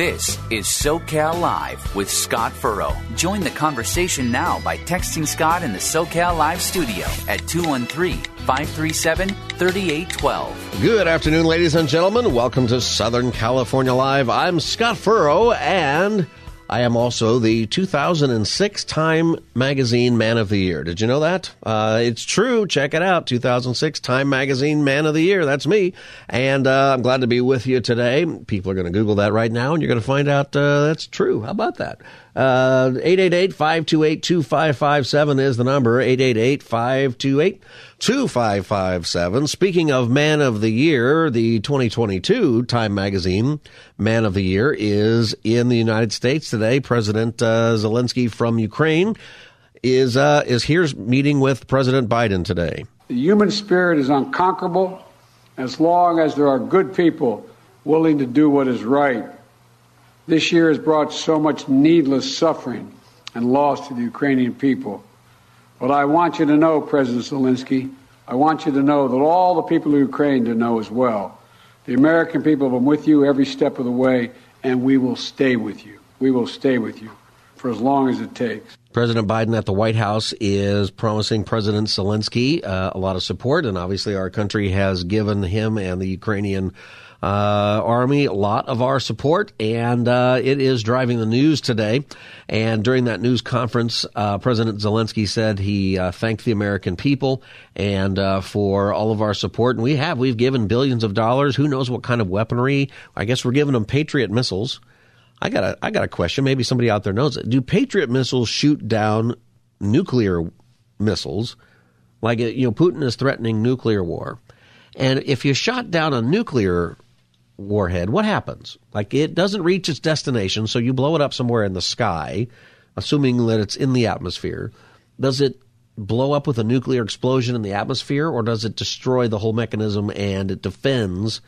This is SoCal Live with Scott Furrow. Join the conversation now by texting Scott in the SoCal Live studio at 213 537 3812. Good afternoon, ladies and gentlemen. Welcome to Southern California Live. I'm Scott Furrow, and I am also the 2006 Time Magazine Man of the Year. Did you know that? Uh, it's true. Check it out. 2006 Time Magazine Man of the Year. That's me. And uh, I'm glad to be with you today. People are going to Google that right now, and you're going to find out uh, that's true. How about that? 888-528-2557 is the number. 888-528-2557. Speaking of Man of the Year, the 2022 Time Magazine Man of the Year is in the United States today. President uh, Zelensky from Ukraine is uh, is here meeting with President Biden today. The human spirit is unconquerable as long as there are good people willing to do what is right. This year has brought so much needless suffering and loss to the Ukrainian people. But I want you to know, President Zelensky, I want you to know that all the people of Ukraine to know as well. The American people have been with you every step of the way, and we will stay with you. We will stay with you for as long as it takes. President Biden at the White House is promising President Zelensky uh, a lot of support, and obviously our country has given him and the Ukrainian army a lot of our support, and uh, it is driving the news today. And during that news conference, uh, President Zelensky said he uh, thanked the American people and uh, for all of our support. And we have we've given billions of dollars. Who knows what kind of weaponry? I guess we're giving them Patriot missiles. I got a I got a question. Maybe somebody out there knows it. Do Patriot missiles shoot down nuclear missiles? Like you know, Putin is threatening nuclear war, and if you shot down a nuclear warhead, what happens? Like it doesn't reach its destination, so you blow it up somewhere in the sky, assuming that it's in the atmosphere. Does it blow up with a nuclear explosion in the atmosphere, or does it destroy the whole mechanism and it defends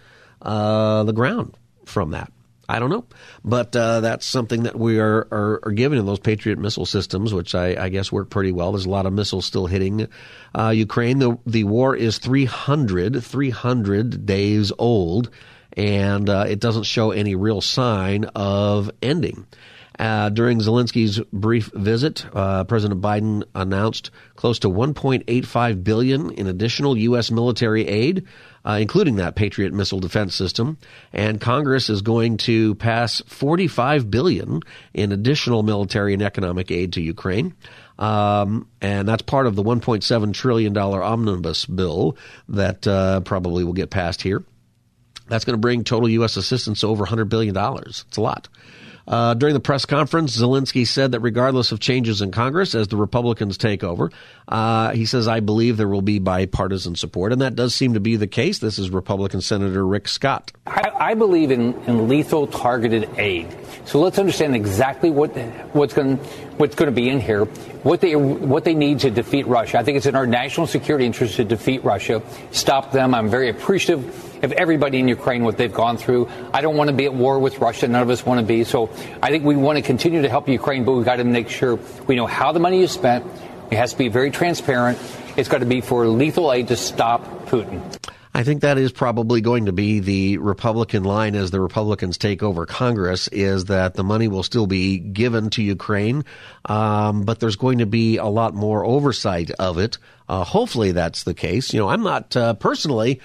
uh, the ground from that? I don't know, but uh, that's something that we are, are, are given in those Patriot missile systems, which I, I, guess work pretty well. There's a lot of missiles still hitting uh, Ukraine. The the war is 300 300 days old, and uh, it doesn't show any real sign of ending. Uh, during Zelensky's brief visit, uh, President Biden announced close to 1.85 billion in additional U.S. military aid uh, including that Patriot missile defense system. And Congress is going to pass 45 billion in additional military and economic aid to Ukraine. Um, and that's part of the 1.7 trillion dollar omnibus bill that uh, probably will get passed here. That's going to bring total U.S. assistance to over $100 billion. It's a lot. Uh, during the press conference, Zelensky said that regardless of changes in Congress as the Republicans take over, uh, he says, I believe there will be bipartisan support. And that does seem to be the case. This is Republican Senator Rick Scott. I, I believe in, in, lethal targeted aid. So let's understand exactly what what's going what's going to be in here, what they what they need to defeat Russia. I think it's in our national security interest to defeat Russia, stop them. I'm very appreciative of everybody in Ukraine, what they've gone through. I don't want to be at war with Russia. None of us want to be. So I think we want to continue to help Ukraine, but we've got to make sure we know how the money is spent. It has to be very transparent. It's got to be for lethal aid to stop Putin. I think that is probably going to be the Republican line as the Republicans take over Congress is that the money will still be given to Ukraine, um, but there's going to be a lot more oversight of it. Uh, hopefully that's the case. You know, I'm not uh, personally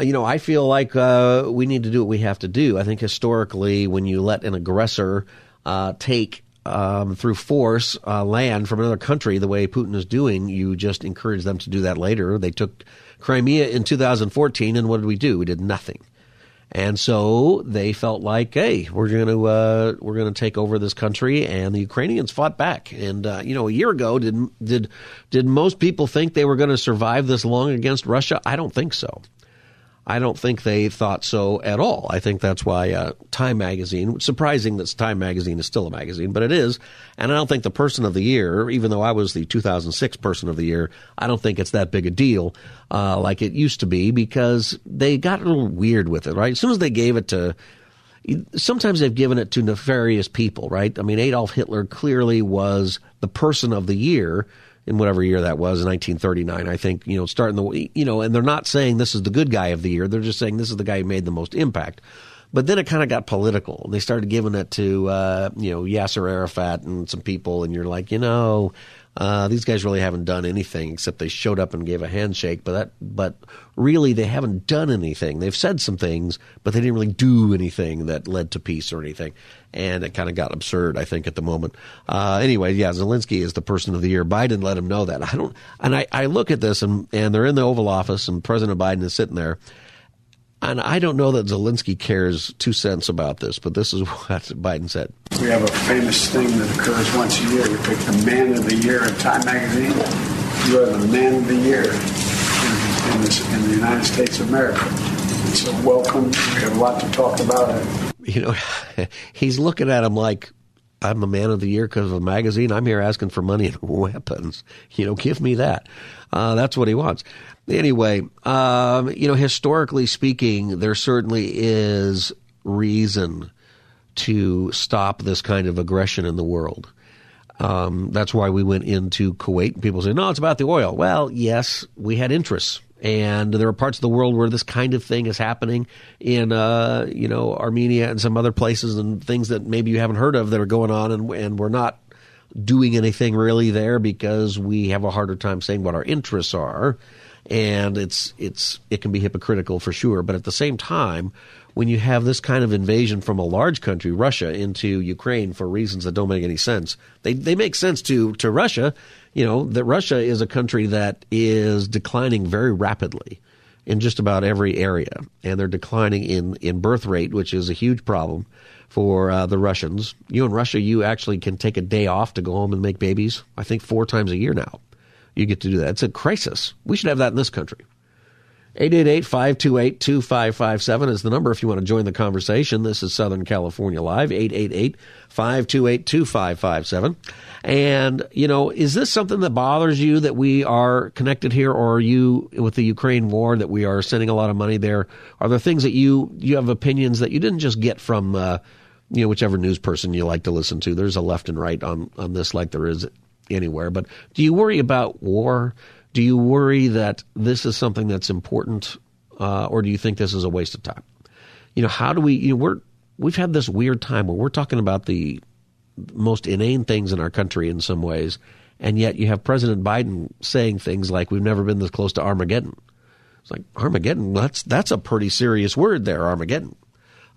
you know, I feel like uh, we need to do what we have to do. I think historically, when you let an aggressor uh, take um, through force uh, land from another country, the way Putin is doing, you just encourage them to do that later. They took Crimea in 2014, and what did we do? We did nothing. And so they felt like, hey, we're going to uh, we're going to take over this country, and the Ukrainians fought back. And uh, you know, a year ago, did did did most people think they were going to survive this long against Russia? I don't think so. I don't think they thought so at all. I think that's why uh, Time Magazine, surprising that Time Magazine is still a magazine, but it is. And I don't think the Person of the Year, even though I was the 2006 Person of the Year, I don't think it's that big a deal uh, like it used to be because they got a little weird with it, right? As soon as they gave it to sometimes they've given it to nefarious people, right? I mean, Adolf Hitler clearly was the person of the year in whatever year that was, in 1939, I think, you know, starting the, you know, and they're not saying this is the good guy of the year. They're just saying this is the guy who made the most impact. But then it kind of got political. They started giving it to, uh, you know, Yasser Arafat and some people, and you're like, you know, uh, these guys really haven't done anything except they showed up and gave a handshake. But that, but really, they haven't done anything. They've said some things, but they didn't really do anything that led to peace or anything. And it kind of got absurd, I think, at the moment. Uh, anyway, yeah, Zelensky is the person of the year. Biden let him know that. I don't, and I, I look at this and, and they're in the Oval Office and President Biden is sitting there and I don't know that Zelensky cares two cents about this, but this is what Biden said. We have a famous thing that occurs once a year. We pick the man of the year in Time magazine. You are the man of the year in, in, this, in the United States of America. And so welcome. We have a lot to talk about. You know, he's looking at him like, I'm the man of the year because of a magazine. I'm here asking for money and weapons. You know, give me that. Uh, that's what he wants. Anyway, um, you know, historically speaking, there certainly is reason to stop this kind of aggression in the world. Um, that's why we went into Kuwait. People say, no, it's about the oil. Well, yes, we had interests. And there are parts of the world where this kind of thing is happening in, uh, you know, Armenia and some other places and things that maybe you haven't heard of that are going on, and, and we're not doing anything really there because we have a harder time saying what our interests are and it's it's it can be hypocritical for sure. But at the same time, when you have this kind of invasion from a large country, Russia, into Ukraine for reasons that don't make any sense, they they make sense to to Russia. You know that Russia is a country that is declining very rapidly in just about every area, and they're declining in in birth rate, which is a huge problem for uh, the Russians. You in Russia, you actually can take a day off to go home and make babies. I think four times a year now you get to do that. It's a crisis. We should have that in this country. 888-528-2557 is the number if you want to join the conversation. This is Southern California Live, 888-528-2557. And, you know, is this something that bothers you that we are connected here or are you with the Ukraine war that we are sending a lot of money there? Are there things that you, you have opinions that you didn't just get from, uh, you know, whichever news person you like to listen to? There's a left and right on, on this like there is anywhere. But do you worry about war? Do you worry that this is something that's important, uh, or do you think this is a waste of time? You know, how do we? You know, we're we've had this weird time where we're talking about the most inane things in our country in some ways, and yet you have President Biden saying things like, "We've never been this close to Armageddon." It's like Armageddon. That's that's a pretty serious word there, Armageddon,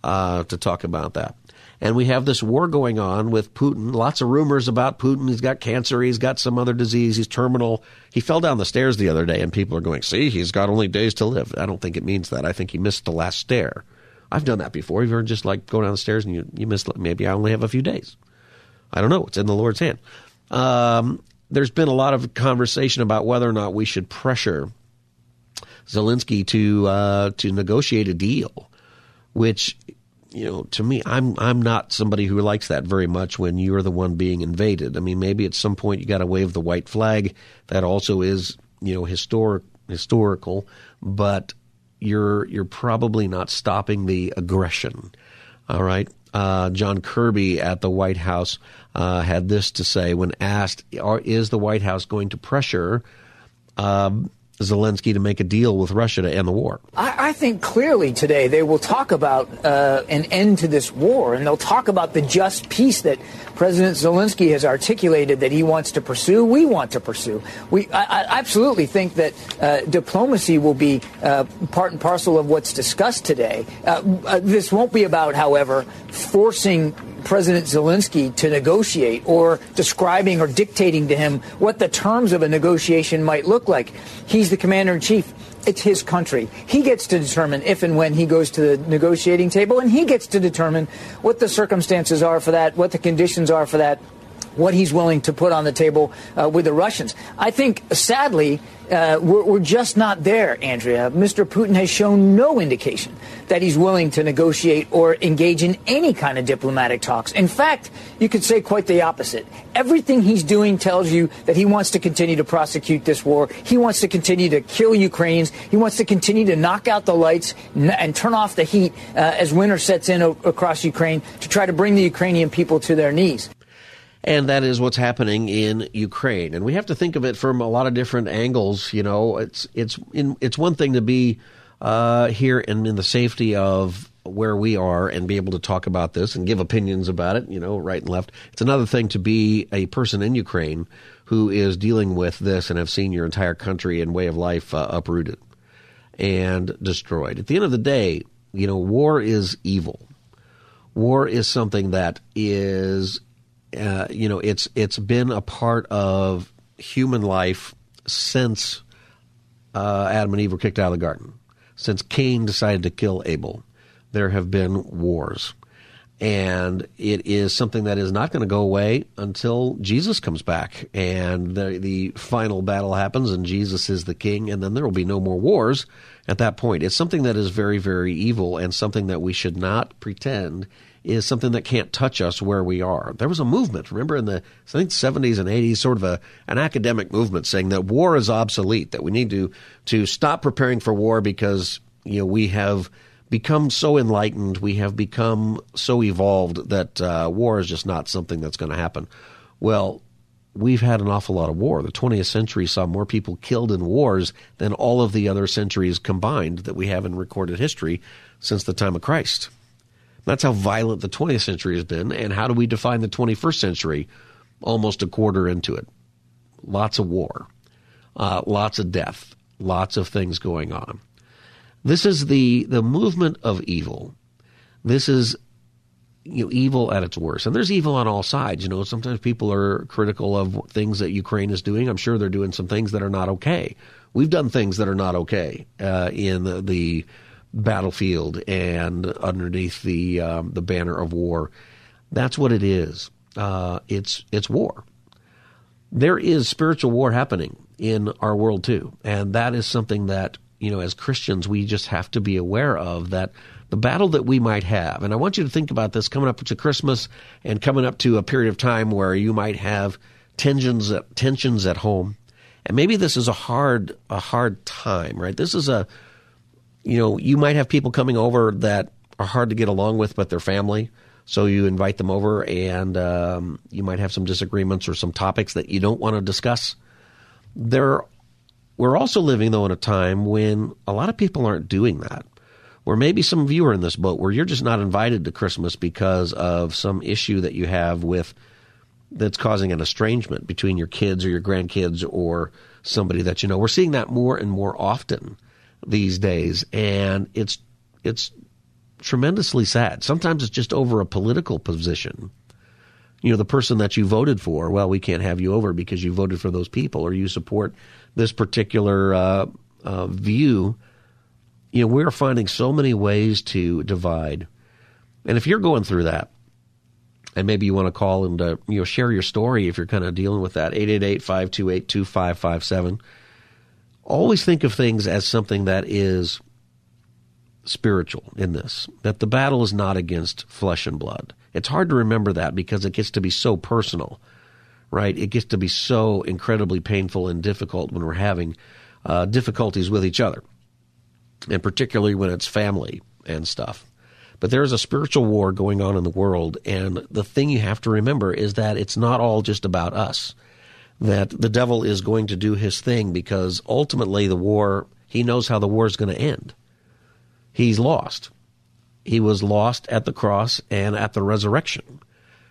uh, to talk about that. And we have this war going on with Putin. Lots of rumors about Putin. He's got cancer. He's got some other disease. He's terminal. He fell down the stairs the other day, and people are going, see, he's got only days to live. I don't think it means that. I think he missed the last stair. I've done that before. You've ever just like go down the stairs and you, you miss, maybe I only have a few days. I don't know. It's in the Lord's hand. Um, there's been a lot of conversation about whether or not we should pressure Zelensky to uh, to negotiate a deal, which you know, to me, I'm I'm not somebody who likes that very much when you're the one being invaded. I mean, maybe at some point you got to wave the white flag. That also is, you know, historic historical, but you're you're probably not stopping the aggression. All right. Uh, John Kirby at the White House uh, had this to say when asked, "Is the White House going to pressure um, Zelensky to make a deal with Russia to end the war? I, I think clearly today they will talk about uh, an end to this war, and they'll talk about the just peace that President Zelensky has articulated that he wants to pursue. We want to pursue. We I, I absolutely think that uh, diplomacy will be uh, part and parcel of what's discussed today. Uh, uh, this won't be about, however, forcing President Zelensky to negotiate or describing or dictating to him what the terms of a negotiation might look like. He's the commander in chief. It's his country. He gets to determine if and when he goes to the negotiating table, and he gets to determine what the circumstances are for that, what the conditions are for that. What he's willing to put on the table uh, with the Russians. I think, sadly, uh, we're, we're, just not there, Andrea. Mr. Putin has shown no indication that he's willing to negotiate or engage in any kind of diplomatic talks. In fact, you could say quite the opposite. Everything he's doing tells you that he wants to continue to prosecute this war. He wants to continue to kill Ukrainians. He wants to continue to knock out the lights and turn off the heat uh, as winter sets in across Ukraine to try to bring the Ukrainian people to their knees. And that is what's happening in Ukraine. And we have to think of it from a lot of different angles. You know, it's it's in, it's one thing to be uh, here and in the safety of where we are and be able to talk about this and give opinions about it, you know, right and left. It's another thing to be a person in Ukraine who is dealing with this and have seen your entire country and way of life uh, uprooted and destroyed. At the end of the day, you know, war is evil. War is something that is uh, you know, it's it's been a part of human life since uh, Adam and Eve were kicked out of the garden. Since Cain decided to kill Abel, there have been wars. And it is something that is not going to go away until Jesus comes back and the, the final battle happens and Jesus is the king, and then there will be no more wars at that point. It's something that is very, very evil and something that we should not pretend is something that can't touch us where we are. There was a movement, remember, in the I think 70s and 80s, sort of a an academic movement saying that war is obsolete, that we need to to stop preparing for war because you know we have become so enlightened, we have become so evolved that uh, war is just not something that's going to happen. Well, we've had an awful lot of war. The 20th century saw more people killed in wars than all of the other centuries combined that we have in recorded history since the time of Christ. That's how violent the 20th century has been. And how do we define the 21st century? Almost a quarter into it. Lots of war, uh, lots of death, lots of things going on. This is the, the movement of evil. This is you know, evil at its worst. And there's evil on all sides. You know, sometimes people are critical of things that Ukraine is doing. I'm sure they're doing some things that are not okay. We've done things that are not okay uh, in the, the battlefield and underneath the um, the banner of war. That's what it is. Uh, it's it's war. There is spiritual war happening in our world too, and that is something that you know as Christians we just have to be aware of that the battle that we might have. And I want you to think about this coming up to Christmas and coming up to a period of time where you might have tensions tensions at home. And maybe this is a hard a hard time, right? This is a you know, you might have people coming over that are hard to get along with, but they're family. So you invite them over, and um, you might have some disagreements or some topics that you don't want to discuss. There, we're also living though in a time when a lot of people aren't doing that. Where maybe some of you are in this boat where you're just not invited to Christmas because of some issue that you have with that's causing an estrangement between your kids or your grandkids or somebody that you know. We're seeing that more and more often these days, and it's it's tremendously sad. Sometimes it's just over a political position. You know, the person that you voted for, well, we can't have you over because you voted for those people or you support this particular uh, uh, view. You know, we're finding so many ways to divide. And if you're going through that, and maybe you want to call and uh, you know share your story if you're kind of dealing with that 888-528-2557 always think of things as something that is spiritual in this, that the battle is not against flesh and blood. It's hard to remember that because it gets to be so personal, right? It gets to be so incredibly painful and difficult when we're having uh, difficulties with each other, and particularly when it's family and stuff. But there is a spiritual war going on in the world, and the thing you have to remember is that it's not all just about us that the devil is going to do his thing because ultimately the war, he knows how the war is going to end. He's lost. He was lost at the cross and at the resurrection.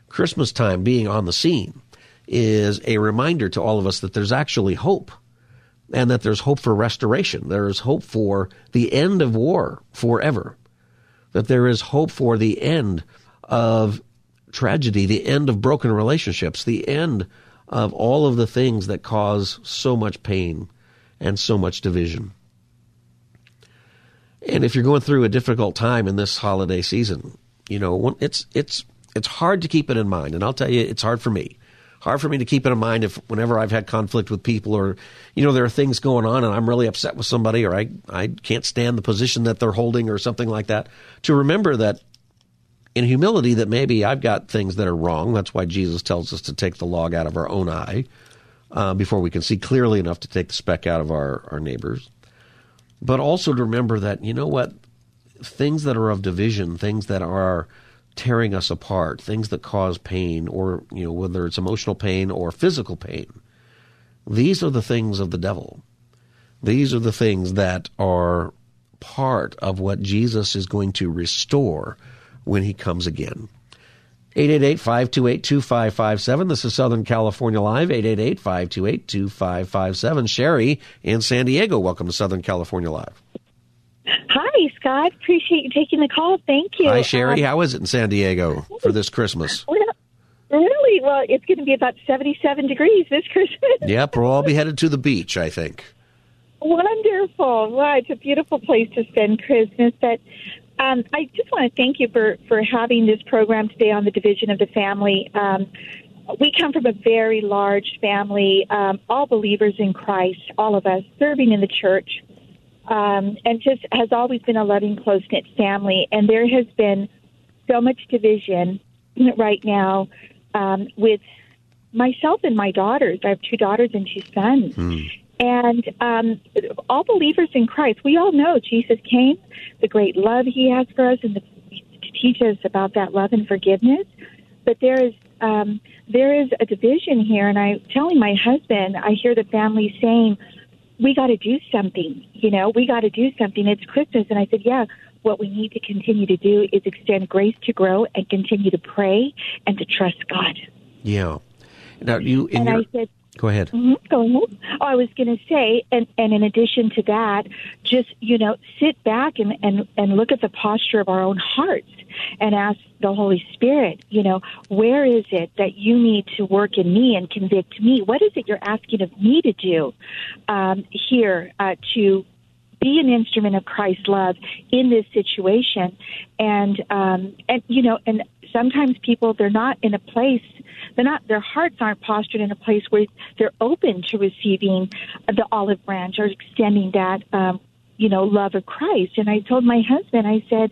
Christmas time being on the scene is a reminder to all of us that there's actually hope and that there's hope for restoration. There is hope for the end of war forever. That there is hope for the end of tragedy, the end of broken relationships, the end of all of the things that cause so much pain and so much division. And if you're going through a difficult time in this holiday season, you know, it's it's it's hard to keep it in mind. And I'll tell you, it's hard for me hard for me to keep it in mind if whenever I've had conflict with people or, you know, there are things going on and I'm really upset with somebody or I, I can't stand the position that they're holding or something like that, to remember that in humility that maybe I've got things that are wrong. That's why Jesus tells us to take the log out of our own eye uh, before we can see clearly enough to take the speck out of our, our neighbors. But also to remember that, you know what, things that are of division, things that are tearing us apart, things that cause pain, or you know whether it's emotional pain or physical pain. These are the things of the devil. These are the things that are part of what Jesus is going to restore when he comes again. 888-528-2557. This is Southern California Live. 888-528-2557. Sherry in San Diego. Welcome to Southern California Live. Hi, Scott. Appreciate you taking the call. Thank you. Hi, Sherry. Um, How is it in San Diego for this Christmas? Well, really? Well, it's going to be about 77 degrees this Christmas. yep, we'll all be headed to the beach, I think. Wonderful. Well, it's a beautiful place to spend Christmas. But um, I just want to thank you for, for having this program today on the division of the family. Um, we come from a very large family, um, all believers in Christ, all of us serving in the church um, and just has always been a loving, close knit family. And there has been so much division right now um, with myself and my daughters. I have two daughters and two sons. Mm. And um, all believers in Christ, we all know Jesus came, the great love he has for us, and the, to teach us about that love and forgiveness. But there is um, there is a division here, and I'm telling my husband, I hear the family saying, we got to do something. You know, we got to do something. It's Christmas. And I said, yeah, what we need to continue to do is extend grace to grow and continue to pray and to trust God. Yeah. Now, you, and your, I said, Go ahead. Mm-hmm, go ahead. Oh, I was going to say, and, and in addition to that, just you know, sit back and, and and look at the posture of our own hearts and ask the Holy Spirit, you know, where is it that you need to work in me and convict me? What is it you're asking of me to do um, here uh, to be an instrument of Christ's love in this situation? And um, and you know, and sometimes people they're not in a place they're not their hearts aren't postured in a place where they're open to receiving the olive branch or extending that um, you know love of Christ. And I told my husband, I said,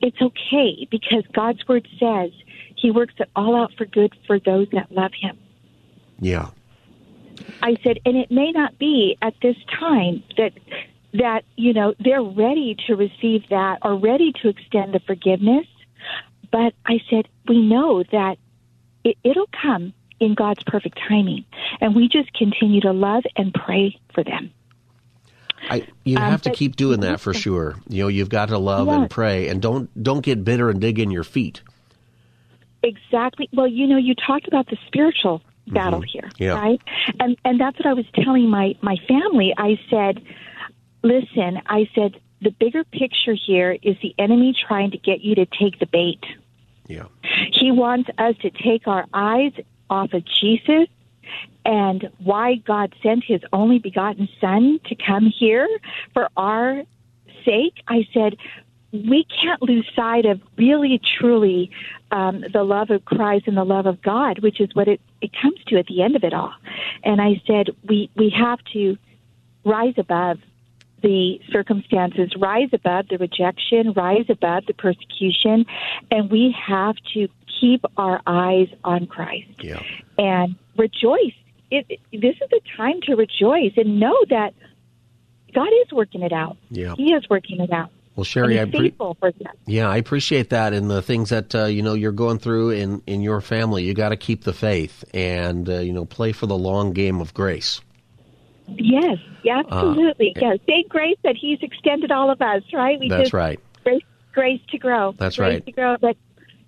it's okay because God's word says He works it all out for good for those that love Him. Yeah. I said, and it may not be at this time that that you know they're ready to receive that or ready to extend the forgiveness but I said, we know that it, it'll come in God's perfect timing. And we just continue to love and pray for them. I, you um, have to keep doing that for sure. You know, you've got to love and pray, and don't don't get bitter and dig in your feet. Exactly. Well, you know, you talked about the spiritual mm-hmm. battle here, yeah. right? And and that's what I was telling my my family. I said, listen, I said the bigger picture here is the enemy trying to get you to take the bait. Yeah. He wants us to take our eyes off of Jesus and why God sent his only begotten son to come here for our sake. I said, we can't lose sight of really, truly um, the love of Christ and the love of God, which is what it, it comes to at the end of it all. And I said, we, we have to rise above the circumstances, rise above the rejection, rise above the persecution, and we have to keep our eyes on Christ yeah. and rejoice. It, it, this is the time to rejoice and know that God is working it out. Yeah. He is working it out. Well, Sherry, I pre- yeah, I appreciate that, and the things that uh, you know you're going through in in your family. You got to keep the faith, and uh, you know play for the long game of grace. Yes, absolutely. Uh, yes, thank grace that He's extended all of us. Right? We that's just, right. Grace, grace to grow. That's grace right. To grow, but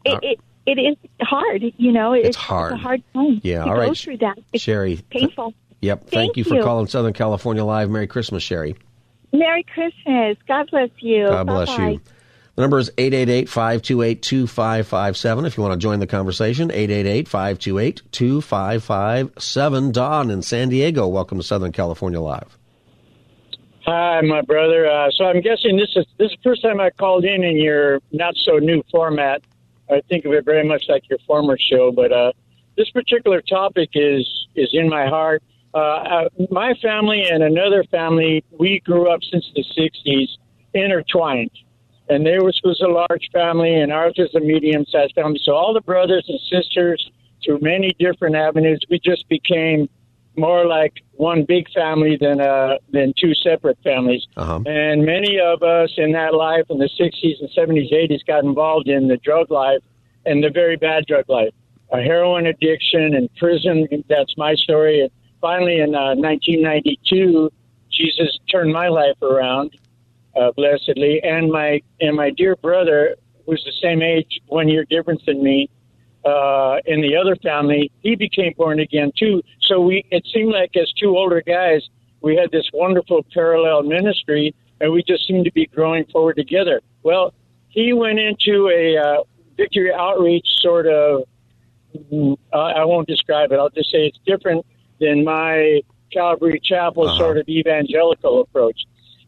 it, uh, it it is hard. You know, it's, it's hard. It's a hard time. Yeah. To all right. Go through that. It's Sherry. Painful. Yep. Thank, Thank you for you. calling Southern California Live. Merry Christmas, Sherry. Merry Christmas. God bless you. God bless Bye-bye. you. The number is 888-528-2557 if you want to join the conversation. 888-528-2557. Don in San Diego, welcome to Southern California Live. Hi, my brother. Uh, so I'm guessing this is this is the first time I called in in your not so new format. I think of it very much like your former show, but uh, this particular topic is is in my heart. Uh, my family and another family, we grew up since the '60s, intertwined, and theirs was a large family, and ours was a medium-sized family. So all the brothers and sisters, through many different avenues, we just became more like one big family than uh, than two separate families. Uh-huh. And many of us in that life in the 60s and 70s, 80s got involved in the drug life and the very bad drug life, a heroin addiction and prison. That's my story. And finally, in uh, 1992, Jesus turned my life around, uh, blessedly, and my and my dear brother, who's the same age, one year difference than me uh, in the other family, he became born again too. So we, it seemed like as two older guys, we had this wonderful parallel ministry, and we just seemed to be growing forward together. Well, he went into a uh, victory outreach sort of. Uh, I won't describe it. I'll just say it's different than my Calvary Chapel sort of evangelical approach.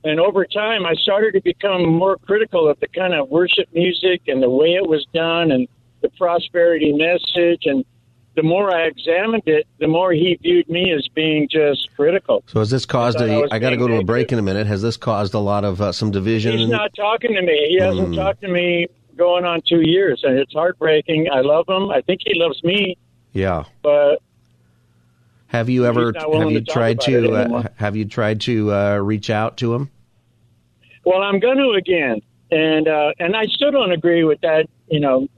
And over time, I started to become more critical of the kind of worship music and the way it was done and the prosperity message. And the more I examined it, the more he viewed me as being just critical. So has this caused I thought I a? I got to go to a break in a minute. Has this caused a lot of uh, some division? He's not talking to me. He hasn't Mm. talked to me going on two years, and it's heartbreaking. I love him. I think he loves me, yeah. but Have you ever? Have you to tried to? Uh, have you tried to uh, reach out to him? well, I'm going to again, and uh, and I still don't agree with that. You know,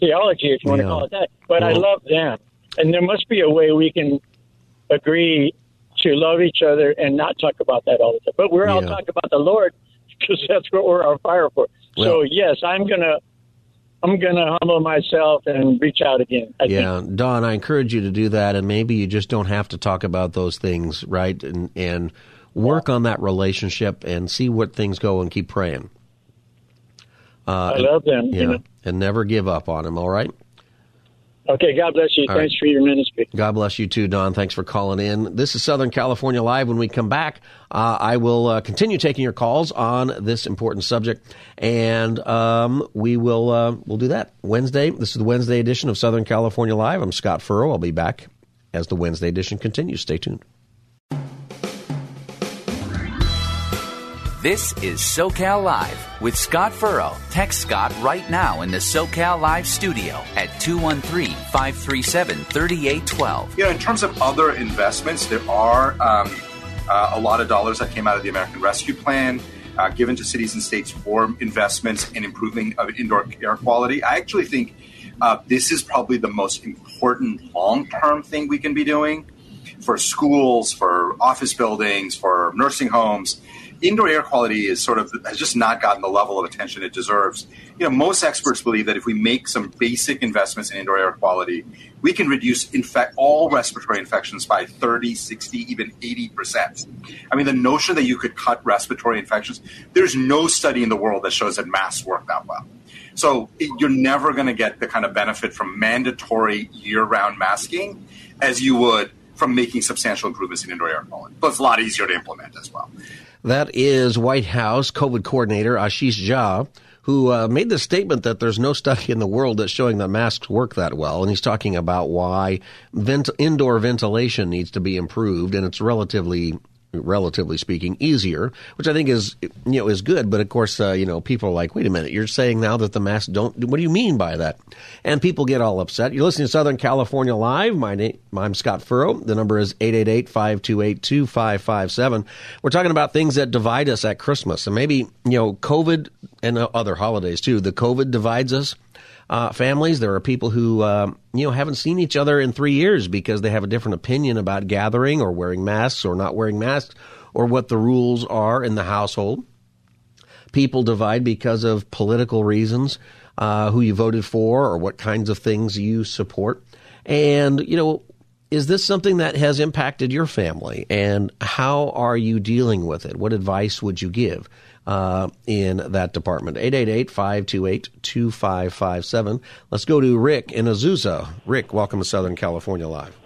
theology, if you want to call it that. But I love them, and there must be a way we can agree to love each other and not talk about that all the time. But we're all Yeah. talking about the Lord because that's what we're on fire for. so yes, I'm gonna. I'm gonna humble myself and reach out again. I think Yeah, Don, I encourage you to do that, and maybe you just don't have to talk about those things, right? And and work on that relationship and see what things go, and keep praying. Uh, I love them. yeah, You know? and never give up on him. All right. Okay, God bless you. All Thanks right. for your ministry. God bless you too, Don. Thanks for calling in. This is Southern California Live. When we come back, uh, I will uh, continue taking your calls on this important subject, and um, we will uh, we'll do that Wednesday. This is the Wednesday edition of Southern California Live. I'm Scott Furrow. I'll be back as the Wednesday edition continues. Stay tuned. This is SoCal Live with Scott Furrow. Text Scott right now in the SoCal Live studio at 213 537 3812. You know, in terms of other investments, there are um, uh, a lot of dollars that came out of the American Rescue Plan uh, given to cities and states for investments in improving of indoor air quality. I actually think uh, this is probably the most important long term thing we can be doing for schools, for office buildings, for nursing homes. Indoor air quality is sort of has just not gotten the level of attention it deserves. You know, most experts believe that if we make some basic investments in indoor air quality, we can reduce infect all respiratory infections by 30, 60, even 80%. I mean, the notion that you could cut respiratory infections, there's no study in the world that shows that masks work that well. So it, you're never going to get the kind of benefit from mandatory year-round masking as you would from making substantial improvements in indoor air quality. But it's a lot easier to implement as well. That is White House COVID coordinator Ashish Jha, who uh, made the statement that there's no study in the world that's showing that masks work that well, and he's talking about why vent- indoor ventilation needs to be improved, and it's relatively relatively speaking easier which i think is you know is good. But of course uh, you know people are like wait a minute you're saying now that the masks don't what do you mean by that? And people get all upset. You're listening to southern california live. My name i'm scott furrow. The number is 888-528-2557 we're talking about things that divide us at christmas. And maybe you know covid and other holidays too. The covid divides us uh, families. There are people who um, you know haven't seen each other in three years because they have a different opinion about gathering or wearing masks or not wearing masks or what the rules are in the household. People divide because of political reasons, uh, who you voted for or what kinds of things you support. And you know, is this something that has impacted your family? And how are you dealing with it? What advice would you give? Uh, in that department. 888-528-2557. Let's go to Rick in Azusa. Rick, welcome to Southern California Live.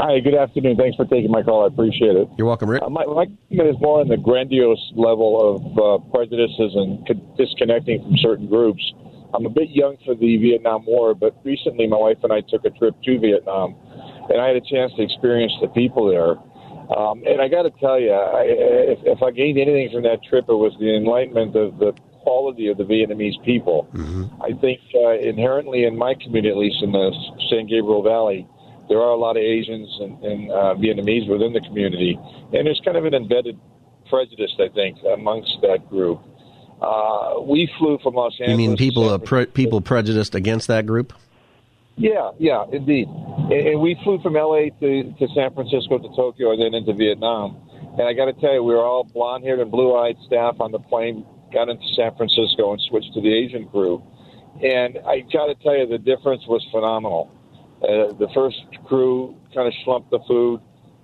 Hi, good afternoon. Thanks for taking my call. I appreciate it. You're welcome, Rick. Uh, my, my comment is more on the grandiose level of uh, prejudices and co- disconnecting from certain groups. I'm a bit young for the Vietnam War, but recently my wife and I took a trip to Vietnam, and I had a chance to experience the people there. Um, and I got to tell you, I, if, if I gained anything from that trip, it was the enlightenment of the quality of the Vietnamese people. Mm-hmm. I think uh, inherently in my community, at least in the San Gabriel Valley, there are a lot of Asians and, and uh, Vietnamese within the community, and there's kind of an embedded prejudice, I think, amongst that group. Uh, we flew from Los Angeles. You mean people uh, pre- people prejudiced against that group? Yeah, yeah, indeed. And, we flew from LA to, to San Francisco to Tokyo and then into Vietnam. And I got to tell you, we were all blonde haired and blue eyed staff on the plane, got into San Francisco and switched to the Asian crew. And I got to tell you, the difference was phenomenal. Uh, the first crew kind of slumped the food,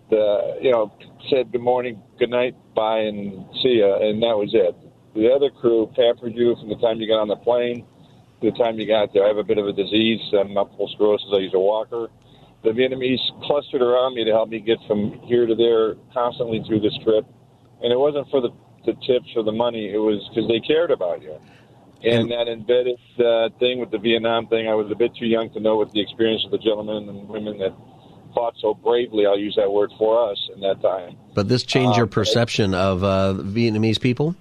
the, you know, said good morning, good night, bye, and see ya, and that was it. The other crew pampered you from the time you got on the plane the time you got there. I have a bit of a disease, um, multiple sclerosis. I use a walker. The Vietnamese clustered around me to help me get from here to there constantly through this trip, and it wasn't for the, the tips or the money. It was because they cared about you. And that embedded uh, thing with the Vietnam thing, I was a bit too young to know what the experience of the gentlemen and women that fought so bravely. I'll use that word for us in that time. But this changed um, your perception of uh, Vietnamese people.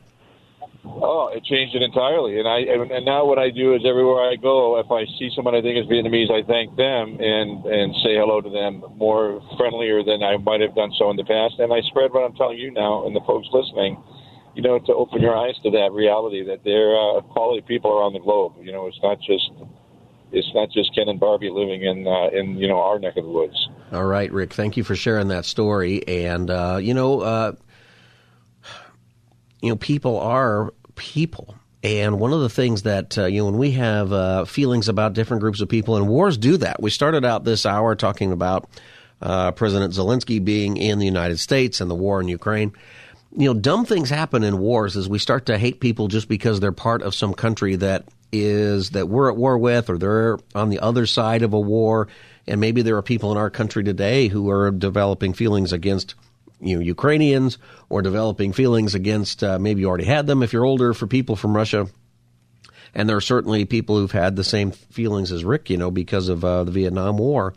Oh, it changed it entirely. And I and now what I do is everywhere I go, if I see someone I think is Vietnamese, I thank them and and say hello to them more friendlier than I might have done so in the past. And I spread what I'm telling you now, and the folks listening, you know, to open your eyes to that reality that there are quality people around the globe. You know, it's not just it's not just Ken and Barbie living in uh, in you know our neck of the woods. All right, Rick. Thank you for sharing that story. And uh, you know. Uh, you know, people are people. And one of the things that, uh, you know, when we have uh, feelings about different groups of people, and wars do that. We started out this hour talking about uh, President Zelensky being in the United States and the war in Ukraine. You know, dumb things happen in wars as we start to hate people just because they're part of some country that is that we're at war with or they're on the other side of a war. And maybe there are people in our country today who are developing feelings against you know, Ukrainians or developing feelings against uh, maybe you already had them if you're older for people from Russia. And there are certainly people who've had the same feelings as Rick, you know, because of uh, the Vietnam War.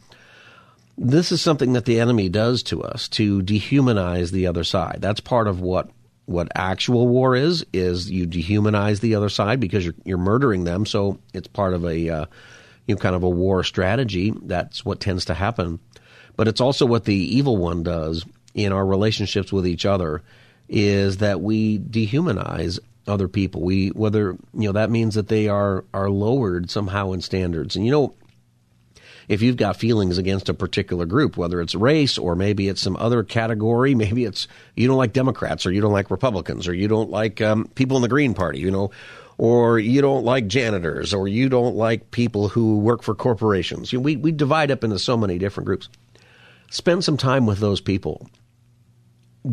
This is something that the enemy does to us to dehumanize the other side. That's part of what what actual war is is you dehumanize the other side because you're you're murdering them. So it's part of a uh, you know kind of a war strategy. That's what tends to happen. But it's also what the evil one does in our relationships with each other is that we dehumanize other people. We whether you know that means that they are are lowered somehow in standards. And you know, if you've got feelings against a particular group, whether it's race or maybe it's some other category, maybe it's you don't like Democrats or you don't like Republicans or you don't like um, people in the Green Party, you know, or you don't like janitors or you don't like people who work for corporations. You know, we we divide up into so many different groups. Spend some time with those people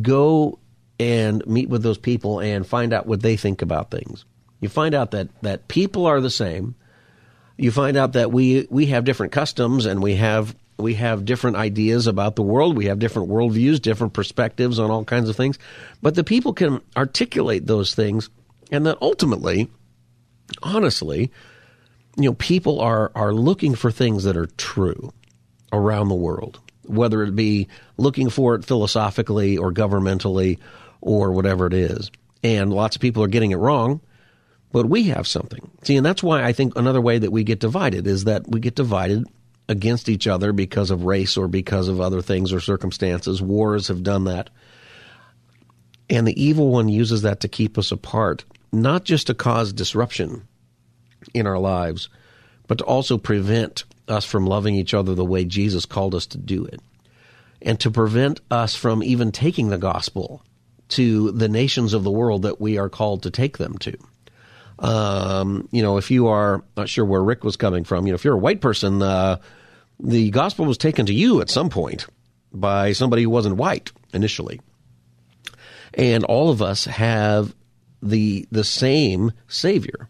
go and meet with those people and find out what they think about things. You find out that, that people are the same. You find out that we, we have different customs and we have we have different ideas about the world. We have different worldviews, different perspectives on all kinds of things. But the people can articulate those things, and that ultimately, honestly, you know, people are are looking for things that are true around the world whether it be looking for it philosophically or governmentally or whatever it is. And lots of people are getting it wrong, but we have something. See, and that's why I think another way that we get divided is that we get divided against each other because of race or because of other things or circumstances. Wars have done that. And the evil one uses that to keep us apart, not just to cause disruption in our lives, but to also prevent us from loving each other the way Jesus called us to do it, and to prevent us from even taking the gospel to the nations of the world that we are called to take them to. Um, you know, if you are not sure where Rick was coming from, you know, if you're a white person, uh, the gospel was taken to you at some point by somebody who wasn't white initially, and all of us have the the same Savior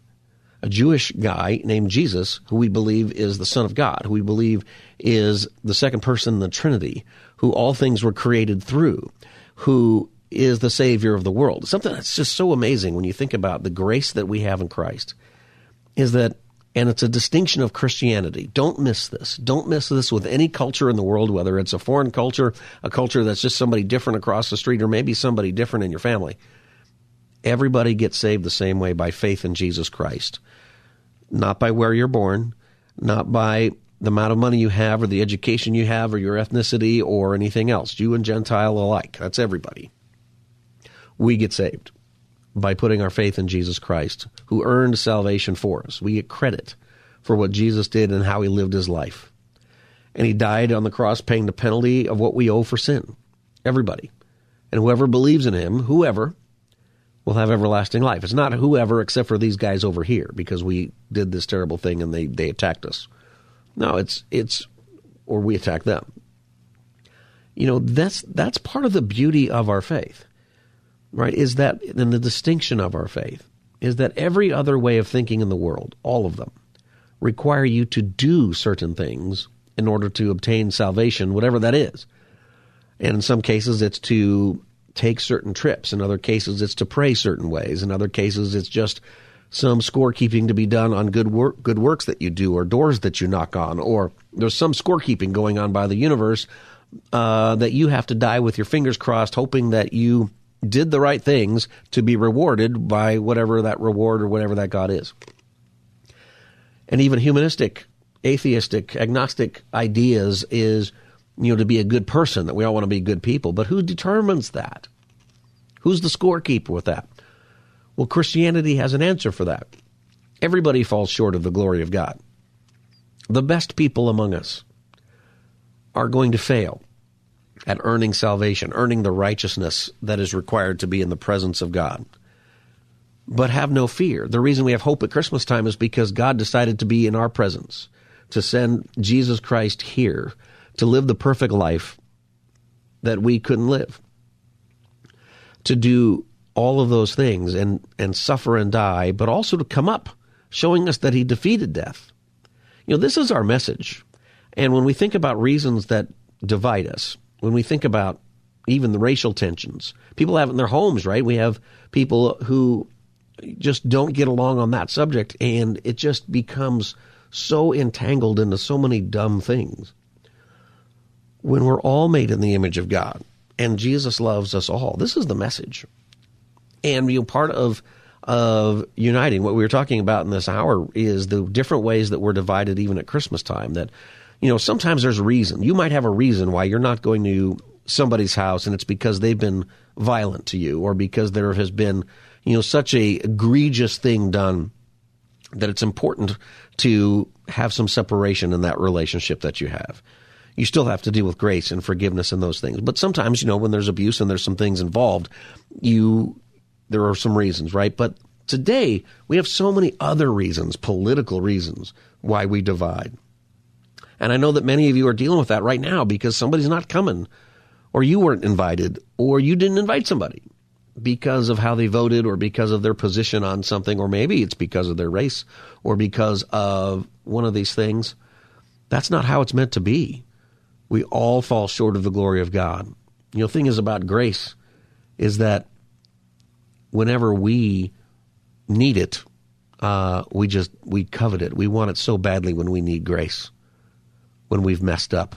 a Jewish guy named Jesus, who we believe is the Son of God, who we believe is the second person in the Trinity, who all things were created through, who is the Savior of the world. Something that's just so amazing when you think about the grace that we have in Christ is that And it's a distinction of Christianity. Don't miss this. Don't miss this with any culture in the world, whether it's a foreign culture, a culture that's just somebody different across the street, or maybe somebody different in your family. Everybody gets saved the same way by faith in Jesus Christ. Not by where you're born, not by the amount of money you have or the education you have or your ethnicity or anything else, Jew and Gentile alike. That's everybody. We get saved by putting our faith in Jesus Christ, who earned salvation for us. We get credit for what Jesus did and how he lived his life. And he died on the cross paying the penalty of what we owe for sin. Everybody. And whoever believes in him, whoever, will have everlasting life. It's not whoever except for these guys over here because we did this terrible thing and they, they attacked us. No, it's it's or we attack them. You know, that's that's part of the beauty of our faith. Right? Is that and the distinction of our faith is that every other way of thinking in the world, all of them, require you to do certain things in order to obtain salvation, whatever that is. And in some cases it's to take certain trips. In other cases it's to pray certain ways. In other cases it's just some scorekeeping to be done on good work, good works that you do, or doors that you knock on, or there's some scorekeeping going on by the universe uh, that you have to die with your fingers crossed, hoping that you did the right things to be rewarded by whatever that reward or whatever that God is. And even humanistic, atheistic, agnostic ideas is, you know, to be a good person, that we all want to be good people. But who determines that? Who's the scorekeeper with that? Well, Christianity has an answer for that. Everybody falls short of the glory of God. The best people among us are going to fail at earning salvation, earning the righteousness that is required to be in the presence of God. But have no fear. The reason we have hope at Christmas time is because God decided to be in our presence, to send Jesus Christ here to live the perfect life that we couldn't live, to do all of those things and, and suffer and die, but also to come up, showing us that he defeated death. You know, this is our message. And when we think about reasons that divide us, when we think about even the racial tensions, people have in their homes, right? We have people who just don't get along on that subject, and it just becomes so entangled into so many dumb things. When we're all made in the image of God, and Jesus loves us all, this is the message. And you know part of of uniting what we were talking about in this hour is the different ways that we're divided even at Christmas time that you know sometimes there's a reason. You might have a reason why you're not going to somebody's house and it's because they've been violent to you or because there has been you know such a egregious thing done that it's important to have some separation in that relationship that you have you still have to deal with grace and forgiveness and those things but sometimes you know when there's abuse and there's some things involved you there are some reasons, right? But today we have so many other reasons, political reasons, why we divide. And I know that many of you are dealing with that right now because somebody's not coming, or you weren't invited, or you didn't invite somebody because of how they voted, or because of their position on something, or maybe it's because of their race, or because of one of these things. That's not how it's meant to be. We all fall short of the glory of God. You know, the thing is about grace is that whenever we need it, uh, we just we covet it. We want it so badly when we need grace, when we've messed up.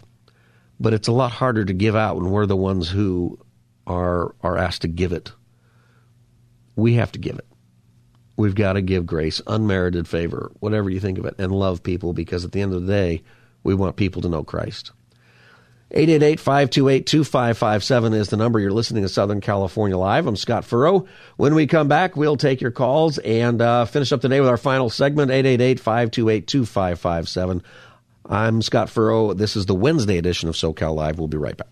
But it's a lot harder to give out when we're the ones who are are asked to give it. We have to give it. We've got to give grace, unmerited favor, whatever you think of it, and love people because at the end of the day, we want people to know Christ. 888-528-2557 is the number. You're listening to Southern California Live. I'm Scott Furrow. When we come back, we'll take your calls and uh, finish up today with our final segment, 888-528-2557. I'm Scott Furrow. This is the Wednesday edition of SoCal Live. We'll be right back.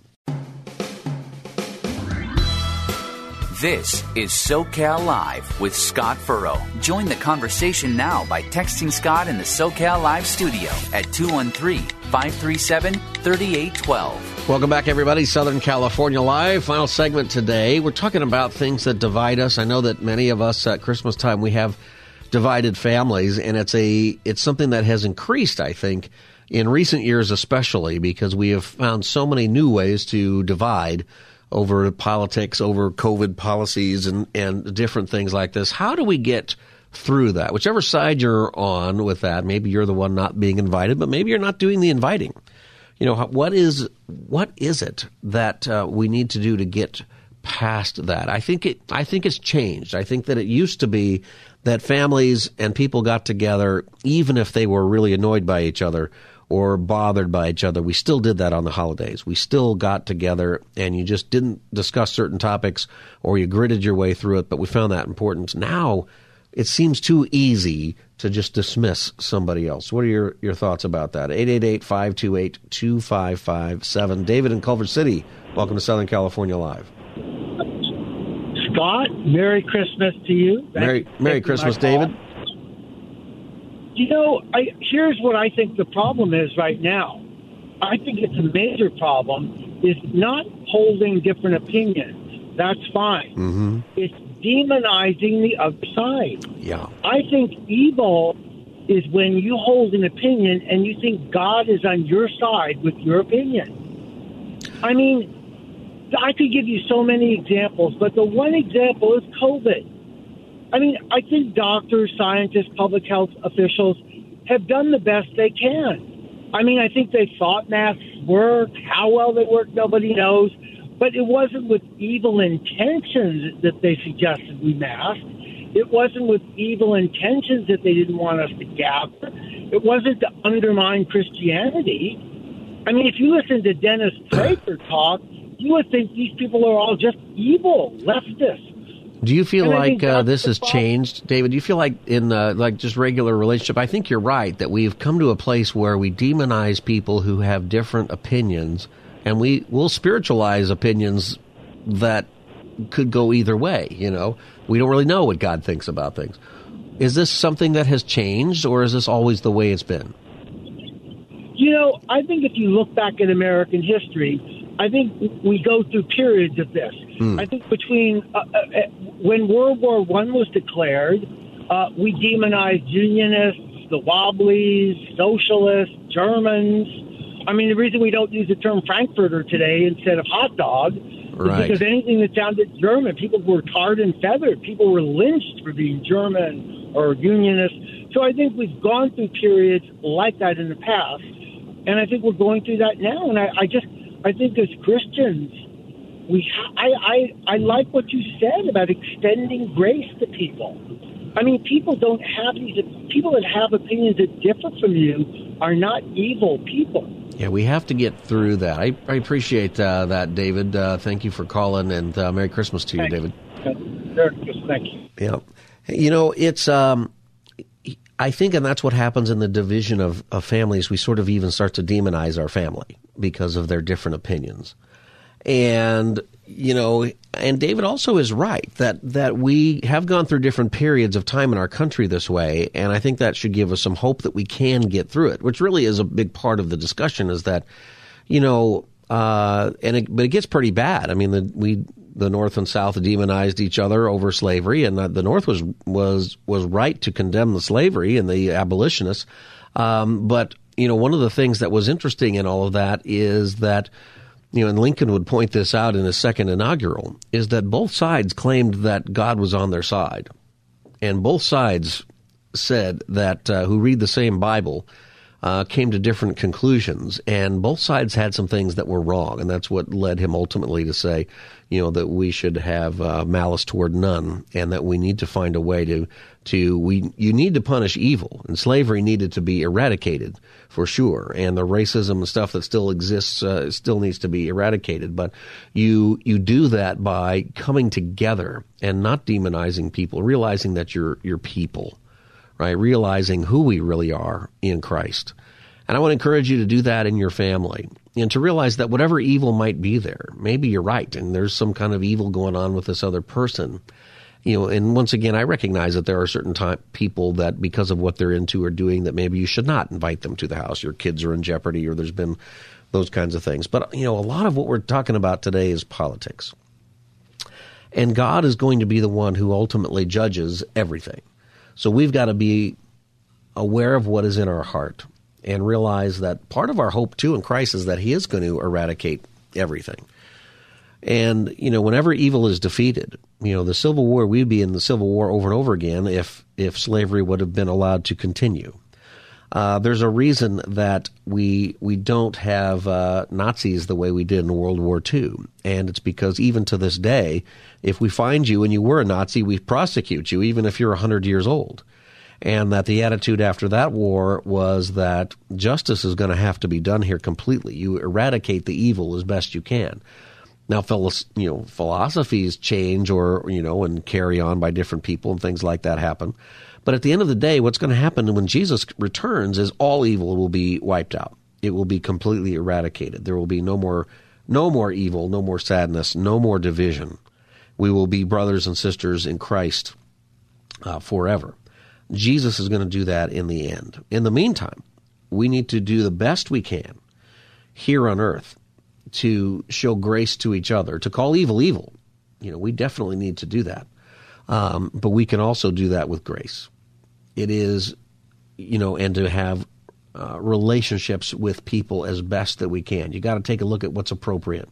This is SoCal Live with Scott Furrow. Join the conversation now by texting Scott in the SoCal Live studio at 213 537 3812. Welcome back, everybody. Southern California Live. Final segment today. We're talking about things that divide us. I know that many of us at Christmas time we have divided families, and it's a it's something that has increased. I think in recent years, especially because we have found so many new ways to divide over politics, over COVID policies, and and different things like this. How do we get through that. Whichever side you're on with that, maybe you're the one not being invited, but maybe you're not doing the inviting. You know, what is what is it that uh, we need to do to get past that? I think it. I think it's changed. I think that it used to be that families and people got together, even if they were really annoyed by each other or bothered by each other. We still did that on the holidays. We still got together and you just didn't discuss certain topics or you gritted your way through it, but we found that important. Now, it seems too easy to just dismiss somebody else. What are your, your thoughts about that? 888-528-2557. David in Culver City, welcome to Southern California Live. Scott, Merry Christmas to you. Merry, Merry Christmas, David. You know, I, here's what I think the problem is right now. I think it's a major problem is not holding different opinions. That's fine. Mm-hmm. It's demonizing the other side. Yeah. I think evil is when you hold an opinion and you think God is on your side with your opinion. I mean, I could give you so many examples, but the one example is COVID. I mean, I think doctors, scientists, public health officials have done the best they can. I mean, I think they thought masks worked. How well they worked, nobody knows. But it wasn't with evil intentions that they suggested we mask. It wasn't with evil intentions that they didn't want us to gather. It wasn't to undermine Christianity. I mean, if you listen to Dennis Prager talk, you would think these people are all just evil, leftists. Do you feel And like uh, this has changed, David? Do you feel like in uh, like just regular relationship? I think you're right that we've come to a place where we demonize people who have different opinions, and we will spiritualize opinions that could go either way. You know, we don't really know what God thinks about things. Is this something that has changed, or is this always the way it's been? You know, I think if you look back in American history, I think we go through periods of this. Hmm. I think between uh, uh, when World War One was declared, uh, we demonized Unionists, the Wobblies, Socialists, Germans. I mean, the reason we don't use the term Frankfurter today instead of hot dog Right. is because anything that sounded German, people were tarred and feathered. People were lynched for being German or Unionist. So I think we've gone through periods like that in the past, and I think we're going through that now. And I, I just, I think as Christians, we, I, I, I like what you said about extending grace to people. I mean, people don't have these. People that have opinions that differ from you are not evil people. Yeah, we have to get through that. I, I appreciate uh, that, David. Uh, thank you for calling, and uh, Merry Christmas to you, David. Thank you. Yeah. You know, it's, um, I think, and that's what happens in the division of, of families. We sort of even start to demonize our family because of their different opinions. And, you know, and David also is right that, that we have gone through different periods of time in our country this way. And I think that should give us some hope that we can get through it, which really is a big part of the discussion is that, you know, uh, and it, but it gets pretty bad. I mean, the, we, the North and South demonized each other over slavery, and the North was was was right to condemn the slavery and the abolitionists. Um, but you know, one of the things that was interesting in all of that is that you know, and Lincoln would point this out in his second inaugural, is that both sides claimed that God was on their side, and both sides said that uh, who read the same Bible uh, came to different conclusions, and both sides had some things that were wrong, and that's what led him ultimately to say, you know, that we should have uh, malice toward none, and that we need to find a way to to we you need to punish evil, and slavery needed to be eradicated for sure, and the racism and stuff that still exists uh, still needs to be eradicated, but you you do that by coming together and not demonizing people, realizing that you're you're people right? Realizing who we really are in Christ. And I want to encourage you to do that in your family and to realize that whatever evil might be there, maybe you're right and there's some kind of evil going on with this other person. You know, and once again, I recognize that there are certain type people that because of what they're into or doing that maybe you should not invite them to the house. Your kids are in jeopardy or there's been those kinds of things. But, you know, a lot of what we're talking about today is politics. And God is going to be the one who ultimately judges everything. So we've got to be aware of what is in our heart and realize that part of our hope too in Christ is that He is going to eradicate everything. And, you know, whenever evil is defeated, you know, the Civil War, we'd be in the Civil War over and over again if, if slavery would have been allowed to continue. Uh, there's a reason that we we don't have uh, Nazis the way we did in World War II, and it's because even to this day, if we find you and you were a Nazi, we prosecute you, even if you're hundred years old. And that the attitude after that war was that justice is going to have to be done here completely. You eradicate the evil as best you can. Now, you know, philosophies change or, you know, and carry on by different people and things like that happen. But at the end of the day, what's going to happen when Jesus returns is all evil will be wiped out. It will be completely eradicated. There will be no more, no more evil, no more sadness, no more division. We will be brothers and sisters in Christ uh, forever. Jesus is going to do that in the end. In the meantime, we need to do the best we can here on earth to show grace to each other, to call evil evil. You know, we definitely need to do that. Um, but we can also do that with grace. It is, you know, and to have uh, relationships with people as best that we can. You got to take a look at what's appropriate.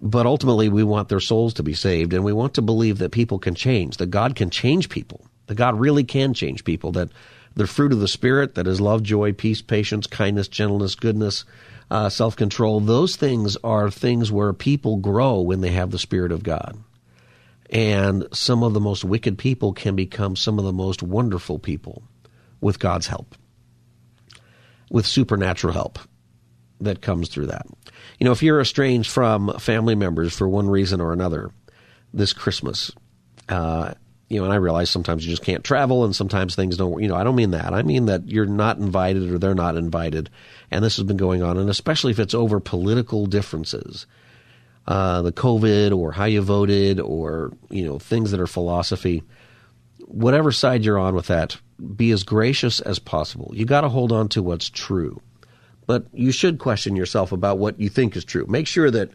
But ultimately, we want their souls to be saved, and we want to believe that people can change, that God can change people, that God really can change people, that the fruit of the Spirit, that is love, joy, peace, patience, kindness, gentleness, goodness, uh, self control, those things are things where people grow when they have the Spirit of God. And some of the most wicked people can become some of the most wonderful people with God's help, with supernatural help that comes through that. You know, if you're estranged from family members for one reason or another this Christmas, uh, you know, and I realize sometimes you just can't travel and sometimes things don't, you know, I don't mean that. I mean that you're not invited or they're not invited. And this has been going on, and especially if it's over political differences uh, the COVID or how you voted or you know things that are philosophy. Whatever side you're on with that, be as gracious as possible. You got to hold on to what's true, but you should question yourself about what you think is true. Make sure that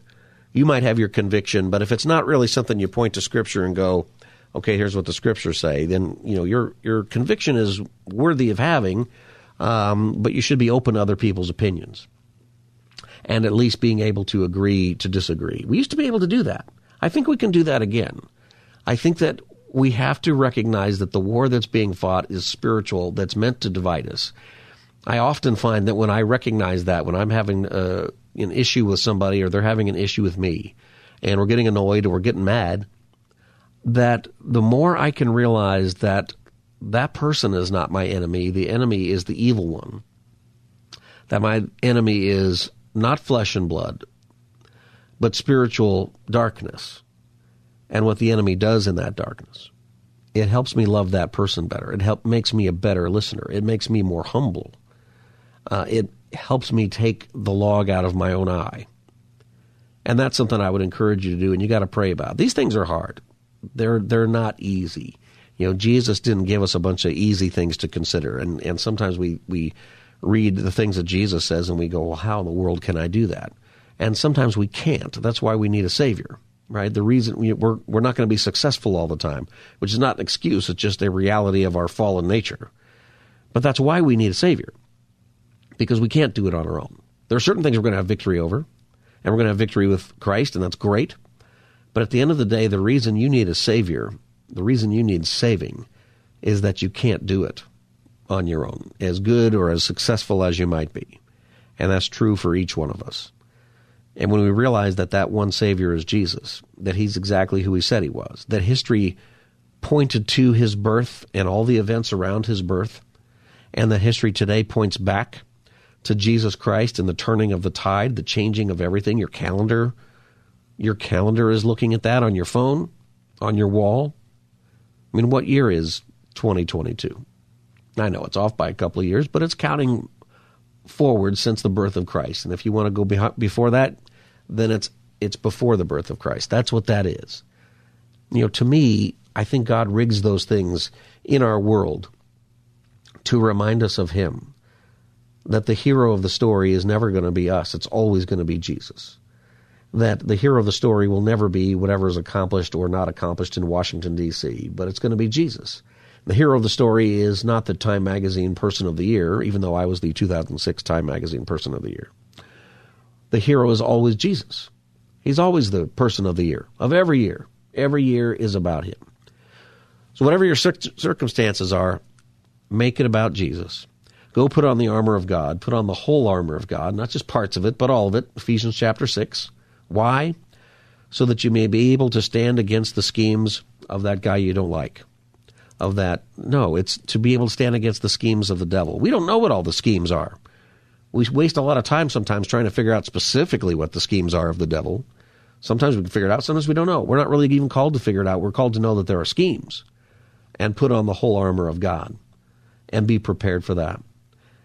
you might have your conviction, but if it's not really something you point to Scripture and go, okay, here's what the Scriptures say, then you know your your conviction is worthy of having, um, but you should be open to other people's opinions and at least being able to agree to disagree. We used to be able to do that. I think we can do that again. I think that we have to recognize that the war that's being fought is spiritual, that's meant to divide us. I often find that when I recognize that, when I'm having uh, an issue with somebody or they're having an issue with me, and we're getting annoyed or we're getting mad, that the more I can realize that that person is not my enemy, the enemy is the evil one, that my enemy is not flesh and blood, but spiritual darkness and what the enemy does in that darkness. It helps me love that person better. It help, makes me a better listener. It makes me more humble. Uh, it helps me take the log out of my own eye. And that's something I would encourage you to do, and you got to pray about. These things are hard. They're they're not easy. You know, Jesus didn't give us a bunch of easy things to consider, and and sometimes we we read the things that Jesus says and we go, well, how in the world can I do that? And sometimes we can't. That's why we need a Savior, right? The reason we, we're, we're not going to be successful all the time, which is not an excuse. It's just a reality of our fallen nature. But that's why we need a Savior, because we can't do it on our own. There are certain things we're going to have victory over, and we're going to have victory with Christ, and that's great. But at the end of the day, the reason you need a Savior, the reason you need saving, is that you can't do it on your own, as good or as successful as you might be. And that's true for each one of us. And when we realize that that one Savior is Jesus, that He's exactly who He said He was, that history pointed to His birth and all the events around His birth, and that history today points back to Jesus Christ and the turning of the tide, the changing of everything, your calendar, your calendar is looking at that on your phone, on your wall. I mean, what year is 2022? I know it's off by a couple of years, but it's counting forward since the birth of Christ. And if you want to go before that, then it's it's before the birth of Christ. That's what that is. You know, to me, I think God rigs those things in our world to remind us of Him. That the hero of the story is never going to be us, it's always going to be Jesus. That the hero of the story will never be whatever is accomplished or not accomplished in Washington, D.C., but it's going to be Jesus. The hero of the story is not the Time Magazine Person of the Year, even though I was the 2006 Time Magazine Person of the Year. The hero is always Jesus. He's always the person of the year, of every year. Every year is about him. So, whatever your circumstances are, make it about Jesus. Go put on the armor of God, put on the whole armor of God, not just parts of it, but all of it. Ephesians chapter 6. Why? So that you may be able to stand against the schemes of that guy you don't like. Of that, no, it's to be able to stand against the schemes of the devil. We don't know what all the schemes are. We waste a lot of time sometimes trying to figure out specifically what the schemes are of the devil. Sometimes we can figure it out, sometimes we don't know. We're not really even called to figure it out. We're called to know that there are schemes and put on the whole armor of God and be prepared for that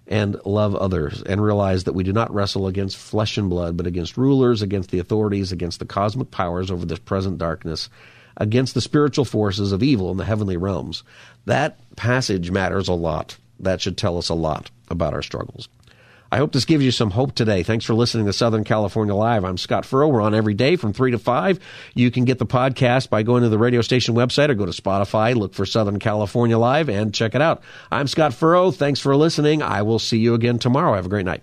and love others and realize that we do not wrestle against flesh and blood, but against rulers, against the authorities, against the cosmic powers over this present darkness, against the spiritual forces of evil in the heavenly realms. That passage matters a lot. That should tell us a lot about our struggles. I hope this gives you some hope today. Thanks for listening to Southern California Live. I'm Scott Furrow. We're on every day from 3 to 5. You can get the podcast by going to the radio station website or go to Spotify, look for Southern California Live, and check it out. I'm Scott Furrow. Thanks for listening. I will see you again tomorrow. Have a great night.